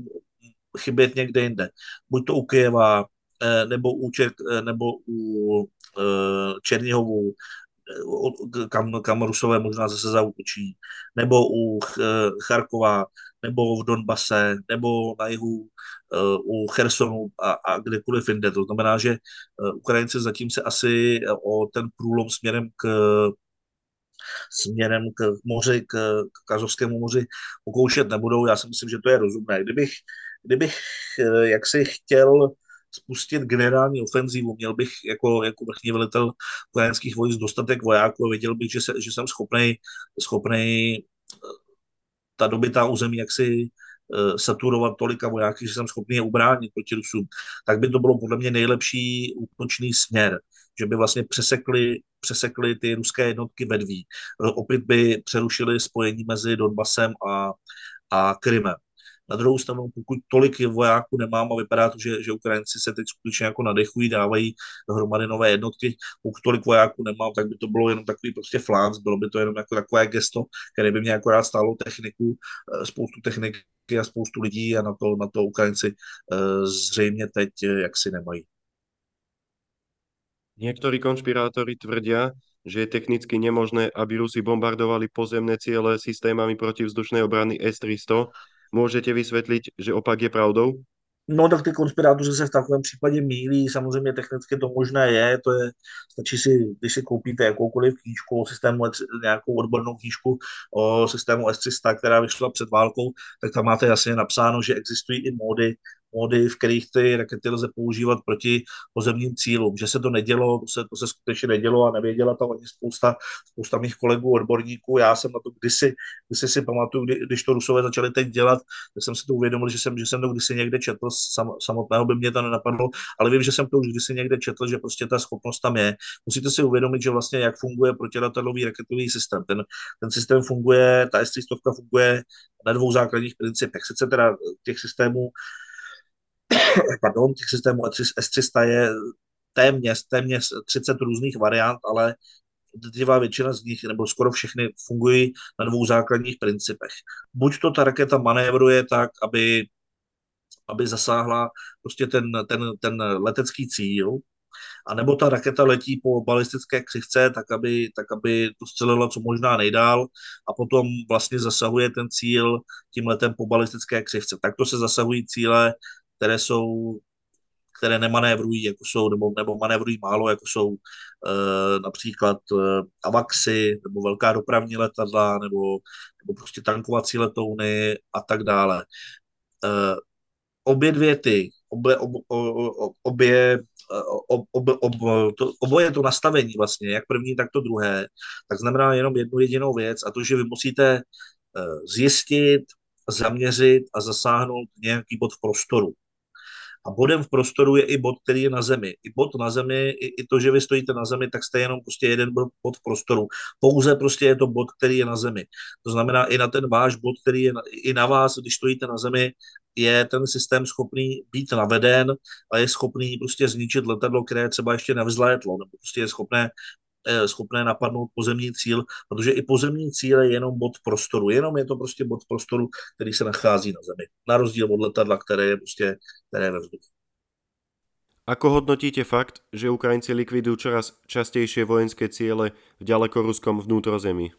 chybět někde jinde. Buď to u Kyjeva, eh, nebo u, Čer, eh, nebo u eh, Černihovu, kam, kam Rusové možná zase zautočí, nebo u Charkova, nebo v Donbase, nebo na jihu u Chersonu a, a kdekoliv jinde. To znamená, že Ukrajinci zatím se asi o ten průlom směrem k směrem k moři, k, k Azovskému moři pokoušet nebudou. Já si myslím, že to je rozumné. Kdybych kdybych eh, jaksi chtěl spustit generální ofenzívu, měl bych jako, jako vrchní velitel vojenských vojsk dostatek vojáků a věděl bych, že, se, že jsem schopný schopnej eh, ta dobytá území jaksi uh, saturovat tolika vojáky, že jsem schopný je ubránit proti Rusům, tak by to bylo podle mě nejlepší útočný směr, že by vlastně přesekli, přesekli ty ruské jednotky vedví. Opět by přerušili spojení mezi Donbasem a, a Krymem. Na druhou stranu, pokud tolik vojáků nemám a vypadá to, že, že Ukrajinci se teď skutečně jako nadechují, dávají dohromady nové jednotky, pokud tolik vojáků nemám, tak by to bylo jenom takový prostě flánc, bylo by to jenom jako takové gesto, které by mě akorát stálo techniku, eh, spoustu techniky a spoustu lidí a na to, na to Ukrajinci eh, zřejmě teď jaksi nemají. Niektorí konšpirátori tvrdia, že je technicky nemožné, aby Rusi bombardovali pozemné ciele systémami protivzdušnej obrany S-300. Můžete vysvětlit, že opak je pravdou? No tak ty konspirátoři se v takovém případě mílí, samozřejmě technicky to možné je, to je, stačí si, když si koupíte jakoukoliv knížku o systému, nějakou odbornou knížku o systému S-300, která vyšla před válkou, tak tam máte jasně napsáno, že existují i módy módy, v kterých ty rakety lze používat proti pozemním cílům. Že se to nedělo, to se, to se skutečně nedělo a nevěděla to ani spousta, spousta mých kolegů, odborníků. Já jsem na to kdysi, kdysi si pamatuju, kdy, když to Rusové začali teď dělat, tak jsem si to uvědomil, že jsem, že jsem to kdysi někde četl, sam, samotného by mě to nenapadlo, ale vím, že jsem to už kdysi někde četl, že prostě ta schopnost tam je. Musíte si uvědomit, že vlastně jak funguje protiletadlový raketový systém. Ten, ten systém funguje, ta S-300 funguje na dvou základních principech. Sice teda těch systémů pardon, těch systémů S300 je téměř, téměř 30 různých variant, ale drtivá většina z nich, nebo skoro všechny, fungují na dvou základních principech. Buď to ta raketa manévruje tak, aby, aby zasáhla prostě ten, ten, ten letecký cíl, a nebo ta raketa letí po balistické křivce, tak aby, tak aby to střelila co možná nejdál a potom vlastně zasahuje ten cíl tím letem po balistické křivce. Takto se zasahují cíle které jsou které nemanévrují, jako jsou, nebo, nebo manévrují málo, jako jsou e, například e, AVAXy, nebo velká dopravní letadla, nebo, nebo prostě tankovací letouny a tak dále. E, obě dvě ty, obě, ob, ob, obě, ob, ob, ob, to, oboje to nastavení vlastně, jak první, tak to druhé, tak znamená jenom jednu jedinou věc a to, že vy musíte zjistit, zaměřit a zasáhnout nějaký bod v prostoru. A bodem v prostoru je i bod, který je na zemi. I bod na zemi, i, i to, že vy stojíte na zemi, tak jste jenom prostě jeden bod, v prostoru. Pouze prostě je to bod, který je na zemi. To znamená i na ten váš bod, který je na, i na vás, když stojíte na zemi, je ten systém schopný být naveden a je schopný prostě zničit letadlo, které třeba ještě nevzlétlo, nebo prostě je schopné schopné napadnout pozemní cíl, protože i pozemní cíl je jenom bod prostoru, jenom je to prostě bod prostoru, který se nachází na Zemi. Na rozdíl od letadla, které je prostě které je ve vzduchu. Ako hodnotíte fakt, že Ukrajinci likvidují čoraz častější vojenské cíle v ďalekoruskom vnútrozemí?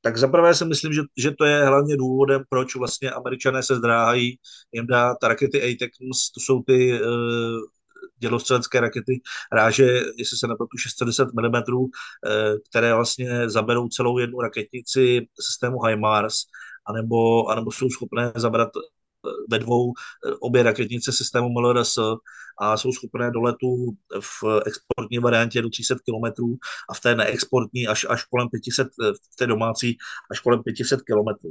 Tak zaprvé si myslím, že, že to je hlavně důvodem, proč vlastně američané se zdráhají jim dát rakety ATACMS, to jsou ty uh, dělostřelecké rakety ráže, jestli se nepletu, 610 mm, které vlastně zaberou celou jednu raketnici systému HIMARS, anebo, anebo jsou schopné zabrat eh, ve dvou eh, obě raketnice systému MLRS a jsou schopné do letu v exportní variantě do 300 km a v té neexportní až, až kolem 500, eh, v té domácí až kolem 500 km.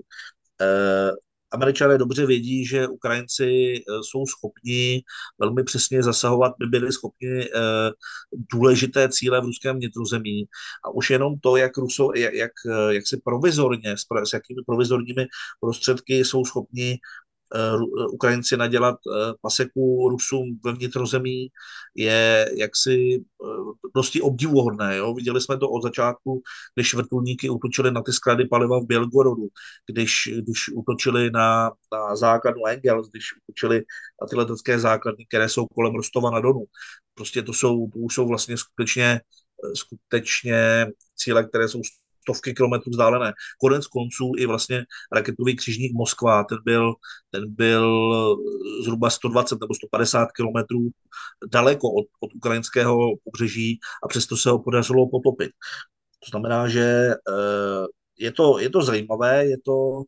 Američané dobře vědí, že Ukrajinci eh, jsou schopni velmi přesně zasahovat, by byli schopni eh, důležité cíle v ruském vnitrozemí. A už jenom to, jak, Ruso, jak, jak, eh, jak si provizorně, s, s jakými provizorními prostředky jsou schopni Ukrajinci nadělat eh, paseku Rusům ve vnitrozemí je jaksi eh, dosti obdivuhodné. Jo? Viděli jsme to od začátku, když vrtulníky utočili na ty sklady paliva v Bělgorodu, když, když utočili na, na základnu Engels, když utočili na ty letecké základny, které jsou kolem Rostova na Donu. Prostě to jsou, to jsou vlastně skutečně skutečně cíle, které jsou stovky kilometrů vzdálené. Konec konců i vlastně raketový křižník Moskva, ten byl, ten byl zhruba 120 nebo 150 kilometrů daleko od, od ukrajinského pobřeží a přesto se ho podařilo potopit. To znamená, že eh, je to, je to zajímavé, je to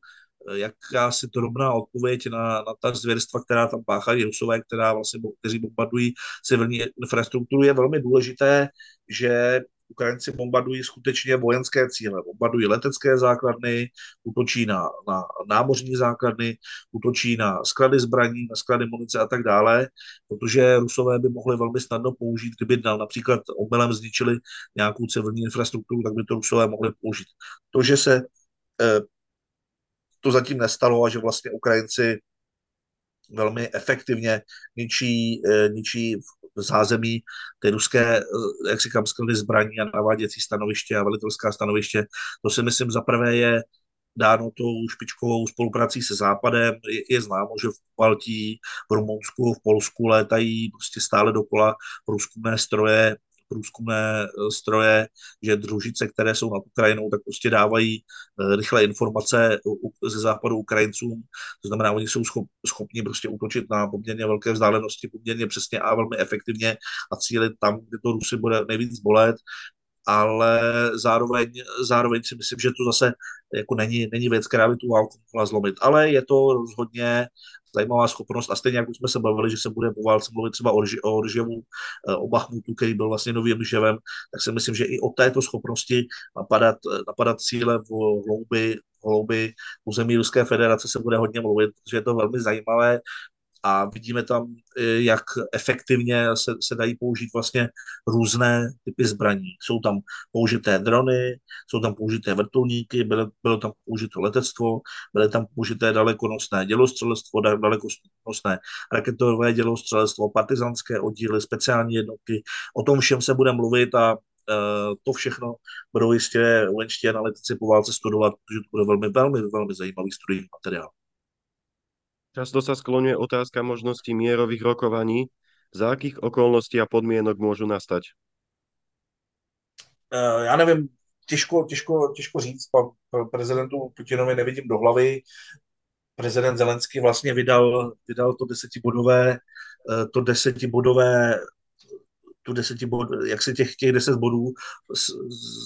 eh, jakási drobná odpověď na, na ta zvěrstva, která tam páchají Rusové, která vlastně, kteří bombardují civilní infrastrukturu, je velmi důležité, že Ukrajinci bombardují skutečně vojenské cíle, bombardují letecké základny, útočí na, na námořní základny, útočí na sklady zbraní, na sklady munice a tak dále, protože Rusové by mohli velmi snadno použít, kdyby například omylem zničili nějakou civilní infrastrukturu, tak by to Rusové mohli použít. To, že se eh, to zatím nestalo a že vlastně Ukrajinci velmi efektivně ničí, eh, ničí zázemí ty ruské, eh, jak říkám, sklady zbraní a naváděcí stanoviště a velitelská stanoviště. To si myslím za prvé je dáno tou špičkovou spoluprací se Západem. Je, je známo, že v Baltí, v Rumunsku, v Polsku létají prostě stále dokola průzkumné stroje průzkumné eh, stroje, že družice, které jsou nad Ukrajinou, tak prostě dávají eh, rychlé informace ze západu Ukrajincům. To znamená, oni jsou schopni prostě útočit na poměrně velké vzdálenosti, poměrně přesně a velmi efektivně a cílit tam, kde to Rusy bude nejvíc bolet ale zároveň, zároveň si myslím, že to zase jako není, není věc, která by tu válku mohla zlomit. Ale je to rozhodně zajímavá schopnost a stejně jako jsme se bavili, že se bude po válce mluvit třeba o, o Rževu, eh, o Bachmutu, který byl vlastně novým Rževem, tak si myslím, že i o této schopnosti napadat, napadat cíle v hloubi, v hloubi území Ruské federace se bude hodně mluvit, protože je to velmi zajímavé a vidíme tam, eh, jak efektivně se, se dají použít vlastně různé typy zbraní. Jsou tam použité drony, jsou tam použité vrtulníky, bylo, bylo tam použito letectvo, byly tam použité dalekonosné dělostřelectvo, dalekonosné raketové dělostřelectvo, partizanské oddíly, speciální jednotky. O tom všem se bude mluvit a Uh, to všechno budou jistě vojenští analytici po válce studovat, protože to bude velmi, velmi, velmi zajímavý studijní materiál. Často sa skloňuje otázka možnosti mierových rokovaní. Za akých okolností a podmienok môžu nastať? Uh, já nevím, těžko, těžko, těžko říct, prezidentu Putinovi nevidím do hlavy. Prezident Zelenský vlastně vydal, vydal to desetibodové, eh, to desetibodové tu deseti bod, jak se těch, těch deset bodů,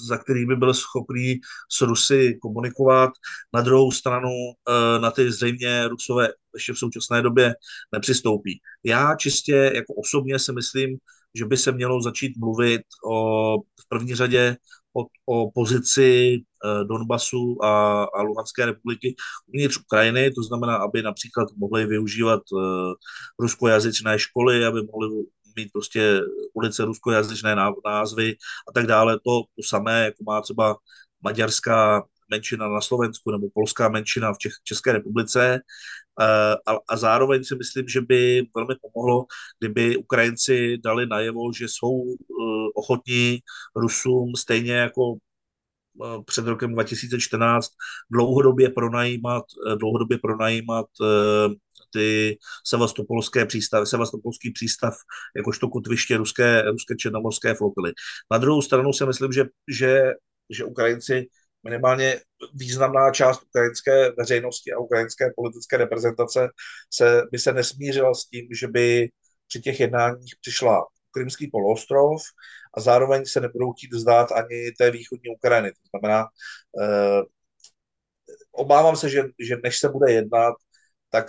za kterými byl schopný s Rusy komunikovat. Na druhou stranu eh, na ty zřejmě Rusové ještě v současné době nepřistoupí. Já čistě jako osobně si myslím, že by se mělo začít mluvit o, v první řadě o, o pozici eh, Donbasu a, a Luhanské republiky uvnitř Ukrajiny, to znamená, aby například mohli využívat uh, ruskojazyčné školy, aby mohli mít prostě ulice ruskojazyčné názvy a tak dále. To, to samé, jako má třeba maďarská menšina na Slovensku nebo polská menšina v Čech, České republice. Eh, a, a zároveň si myslím, že by velmi pomohlo, kdyby Ukrajinci dali najevo, že jsou uh, ochotní Rusům stejně jako uh, před rokem 2014 dlouhodobě pronajímat, dlouhodobě pronajímat ty sevastopolské přístavy, sevastopolský přístav jakožto kotviště ruské, ruské černomorské flotily. Na druhou stranu si myslím, že, že, že Ukrajinci minimálně významná část ukrajinské veřejnosti a ukrajinské politické reprezentace se, by se nesmířila s tím, že by při těch jednáních přišla Krymský poloostrov a zároveň se nebudou chtít vzdát ani té východní Ukrajiny. To znamená, eh, obávám se, že, že než se bude jednat, tak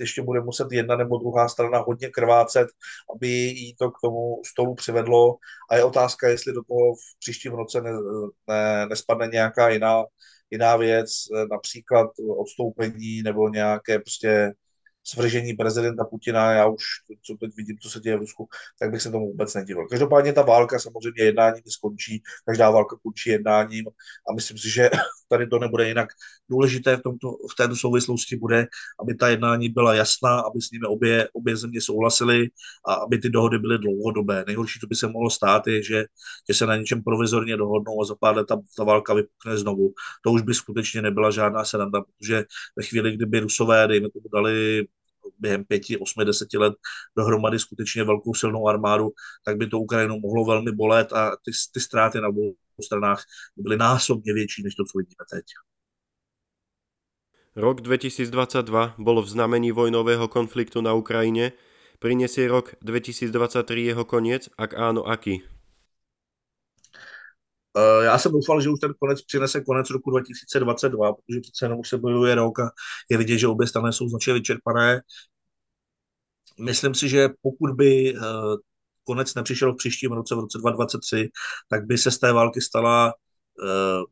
ještě bude muset jedna nebo druhá strana hodně krvácet, aby jí to k tomu stolu přivedlo. A je otázka, jestli do toho v příštím roce ne, ne, nespadne nějaká jiná, jiná věc, například odstoupení nebo nějaké prostě svržení prezidenta Putina, já už, co teď vidím, co se děje v Rusku, tak bych se tomu vůbec nedivil. Každopádně ta válka samozřejmě jednáním skončí, každá válka končí jednáním a myslím si, že tady to nebude jinak. Důležité v, tomto, v této souvislosti bude, aby ta jednání byla jasná, aby s nimi obě, obě země souhlasily a aby ty dohody byly dlouhodobé. Nejhorší, co by se mohlo stát, je, že, že se na něčem provizorně dohodnou a za pár let ta, ta válka vypukne znovu. To už by skutečně nebyla žádná sranda, protože ve chvíli, kdyby Rusové, dejme tomu, dali během pěti, osmi, deseti let dohromady skutečně velkou silnou armádu, tak by to Ukrajinu mohlo velmi bolet a ty, ty ztráty na obou stranách byly násobně větší, než to, co vidíme teď. Rok 2022 bol v znamení vojnového konfliktu na Ukrajine. Prinesie rok 2023 jeho koniec? Ak áno, aký? Uh, já jsem doufal, že už ten konec přinese konec roku 2022, protože přece jenom už se bojuje rok a je vidět, že obě strany jsou značně vyčerpané. Myslím si, že pokud by uh, konec nepřišel v příštím roce, v roce 2023, tak by se z té války stala uh,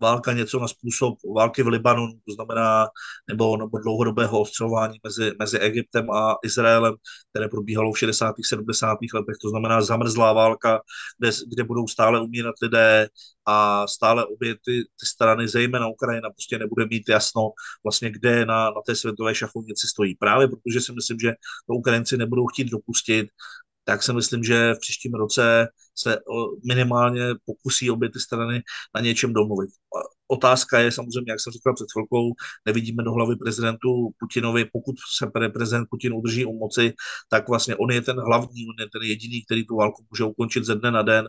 válka něco na způsob války v Libanonu, to znamená, nebo, nebo dlouhodobého ostřelování mezi, mezi Egyptem a Izraelem, které probíhalo v 60. 70. letech, to znamená zamrzlá válka, kde, kde budou stále umírat lidé a stále obě ty, ty strany, zejména Ukrajina, prostě nebude mít jasno vlastně, kde na, na té světové šachovnici stojí. Právě protože si myslím, že to Ukrajinci nebudou chtít dopustit, tak si myslím, že v příštím roce se minimálně pokusí obě ty strany na něčem domluvit. Otázka je samozřejmě, jak jsem říkal před chvilkou, nevidíme do hlavy prezidentu Putinovi, pokud se prezident Putin udrží u moci, tak vlastně on je ten hlavní, on je ten jediný, který tu válku může ukončit ze dne na den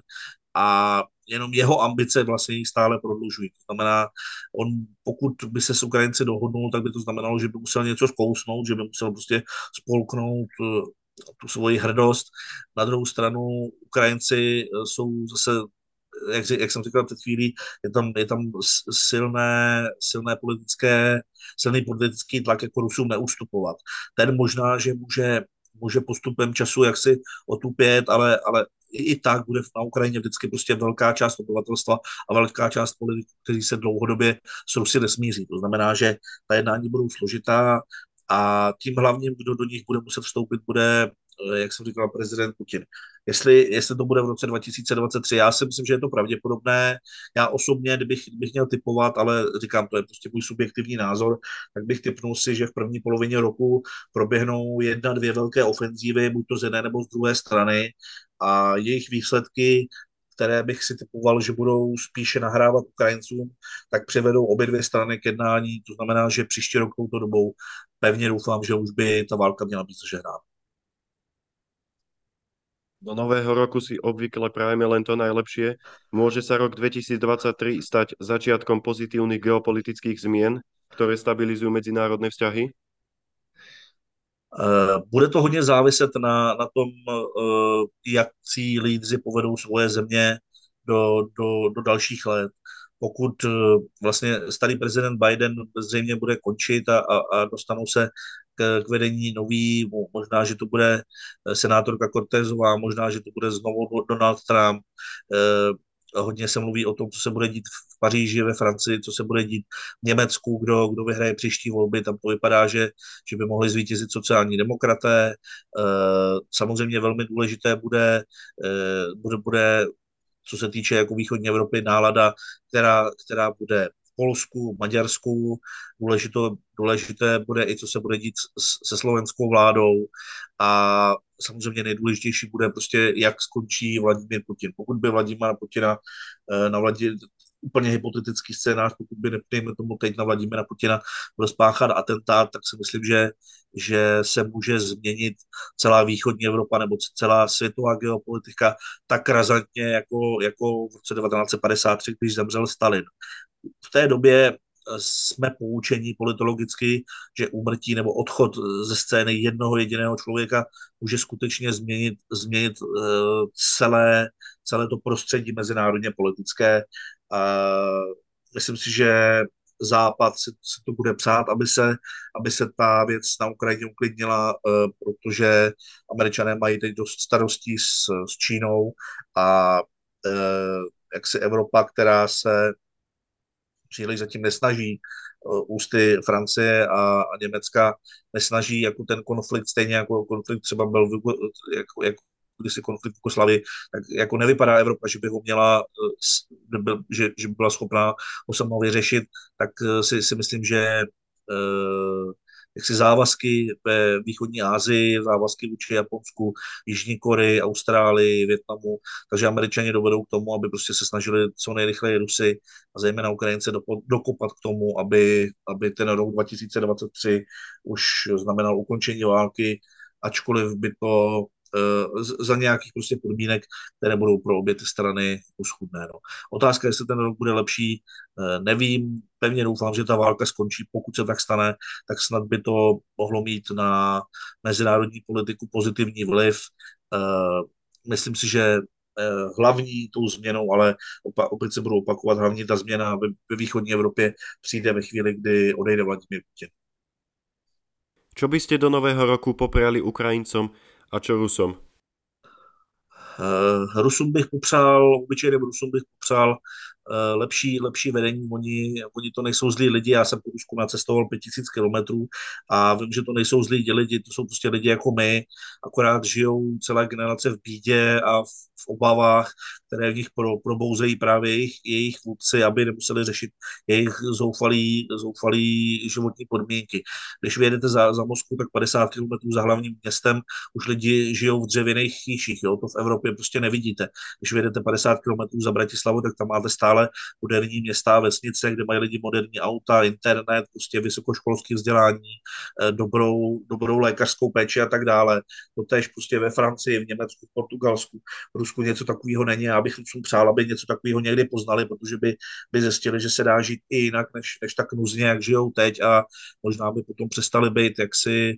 a jenom jeho ambice vlastně ji stále prodlužují. To znamená, on pokud by se s Ukrajinci dohodnul, tak by to znamenalo, že by musel něco zkousnout, že by musel prostě spolknout tu svoji hrdost. Na druhou stranu Ukrajinci eh, jsou zase jak, jak jsem říkal před chvílí, je tam, je tam silné, silné politické, silný politický tlak jako Rusům neustupovat. Ten možná, že může, může postupem času jaksi otupět, ale, ale i, i tak bude na Ukrajině vždycky prostě velká část obyvatelstva a velká část politiků, kteří se dlouhodobě s Rusy nesmíří. To znamená, že ta jednání budou složitá, a tím hlavním, kdo do nich bude muset vstoupit, bude, eh, jak jsem říkal, prezident Putin. Jestli, jestli to bude v roce 2023, já si myslím, že je to pravděpodobné. Já osobně, kdybych, kdybych měl typovat, ale říkám, to je prostě můj subjektivní názor, tak bych typnul si, že v první polovině roku proběhnou jedna, dvě velké ofenzívy, buď to z jedné nebo z druhé strany a jejich výsledky které bych si typoval, že budou spíše nahrávat Ukrajincům, tak přivedou obě dvě strany k jednání. To znamená, že příští rok touto dobou pevně doufám, že už by ta válka měla být zažehrána. Do nového roku si obvykle prajeme len to najlepšie. Môže sa rok 2023 stať začiatkom pozitívnych geopolitických zmien, ktoré stabilizujú medzinárodné vzťahy? Eh, bude to hodně záviset na, na tom, eh, jak si lídři povedou svoje země do, do, do dalších let. Pokud eh, vlastně starý prezident Biden zřejmě bude končit a, a, a dostanou se k, k vedení nový, možná, že to bude senátorka Cortezová, možná, že to bude znovu Donald Trump, hodně se mluví o tom, co se bude dít v Paříži, ve Francii, co se bude dít v Německu, kdo, kdo vyhraje příští volby. Tam to vypadá, že, že by mohli zvítězit sociální demokraté. Eh, samozřejmě velmi důležité bude, eh, bude, bude co se týče jako východní Evropy, nálada, která, která bude Polsku, Maďarsku. Důležité, důležité bude i, co se bude dít se slovenskou vládou a samozřejmě nejdůležitější bude prostě, jak skončí Vladimír Putin. Pokud by Vladimíra Putina eh, na Vladimír, úplně hypotetický scénář, pokud by, dejme tomu teď na Vladimira Putina, byl spáchat atentát, tak si myslím, že, že se může změnit celá východní Evropa nebo celá světová geopolitika tak razantně, jako, jako v roce 1953, když zemřel Stalin v té době jsme poučení politologicky, že úmrtí nebo odchod ze scény jednoho jediného člověka může skutečně změnit, změnit uh, celé, celé to prostředí mezinárodně politické. Myslím si, že Západ se, se to bude psát, aby se, aby se ta věc na Ukrajině uklidnila, uh, protože američané mají teď dost starostí s, s Čínou a jak si Evropa, která se příliš zatím nesnaží eh, ústy Francie a, a Německa nesnaží jako ten konflikt, stejně jako konflikt třeba byl jako, jako když si konflikt v Jugoslavii, tak jako nevypadá Evropa, že by ho měla, eh, že, že by byla schopná ho sama vyřešit, tak eh, si, si myslím, že jaksi závazky ve východní Asii, závazky vůči Japonsku, Jižní Koreji, Austrálii, Větnamu, takže američani dovedou k tomu, aby prostě se snažili co nejrychleji Rusy a zejména Ukrajince dokopat k tomu, aby, aby ten rok 2023 už znamenal ukončení války, ačkoliv by to za nějakých prostě podmínek, které budou pro obě ty strany uschudné. No. Otázka, jestli ten rok bude lepší, eh, nevím. Pevně doufám, že ta válka skončí. Pokud se tak stane, tak snad by to mohlo mít na mezinárodní politiku pozitivní vliv. Eh, myslím si, že hlavní tou změnou, ale opa- opět se budu opakovat, hlavní ta změna ve, východní Evropě přijde ve chvíli, kdy odejde Vladimír Putin. Čo by ste do nového roku popriali Ukrajincom a čo Rusom? Uh, Rusům bych popřál, obyčejným Rusům bych popřál, Eh, lepší, lepší vedení. Oni, oni to nejsou zlí lidi. Já jsem po Rusku nacestoval 5000 kilometrů a vím, že to nejsou zlí lidi, to jsou prostě lidi jako my, akorát žijou celé generace v bídě a v, v obavách, které v nich pro, probouzejí právě jejich, jejich vůdci, aby nemuseli řešit jejich zoufalý, zoufalý životní podmínky. Když vyjedete za, za Moskvu, tak 50 km za hlavním městem už lidi žijou v dřevěných chýších. Jo? To v Evropě prostě nevidíte. Když vyjedete 50 km za Bratislavu, tak tam máte stále stále moderní města, vesnice, kde mají lidi moderní auta, internet, prostě vysokoškolské vzdělání, eh, dobrou, dobrou lékařskou péči a tak dále. To tež prostě ve Francii, v Německu, v Portugalsku, v Rusku něco takového není. Já bych Rusům přál, aby něco takového někdy poznali, protože by, by zjistili, že se dá žít i jinak, než, než tak nuzně, jak žijou teď a možná by potom přestali být jaksi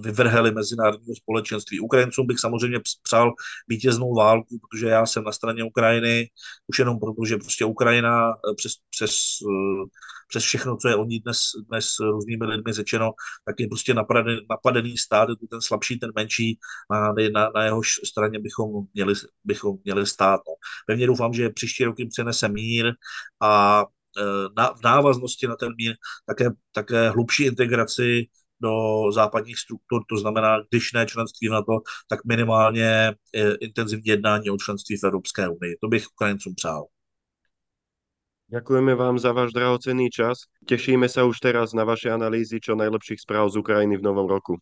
vyvrheli mezinárodního společenství. Ukrajincům bych samozřejmě přál vítěznou válku, protože já jsem na straně Ukrajiny, už jenom proto, že prostě Ukrajina eh, přes, přes, eh, přes všechno, co je o ní dnes, dnes různými lidmi řečeno, tak je prostě napadený, napadený stát, je to ten slabší, ten menší, na, na, na jehož straně bychom měli, bychom měli stát. No. Pevně doufám, že příští rok jim přinese mír a eh, na, v návaznosti na ten mír také, také hlubší integraci do západních struktur, to znamená, když ne členství na to, tak minimálně eh, intenzivní jednání o členství v Evropské unii. To bych Ukrajincům přál. Ďakujeme vám za váš drahocenný čas. Tešíme sa už teraz na vaše analýzy čo najlepších správ z Ukrajiny v novom roku.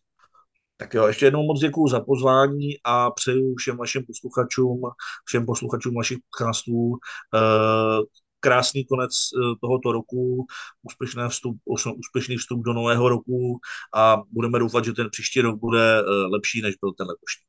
Tak jo, ještě jednou moc děkuji za pozvání a přeju všem vašim posluchačům, všem posluchačům vašich podcastů eh, krásný konec eh, tohoto roku, úspěšný vstup, úspěšný vstup do nového roku a budeme doufat, že ten příští rok bude eh, lepší, než byl ten letošní.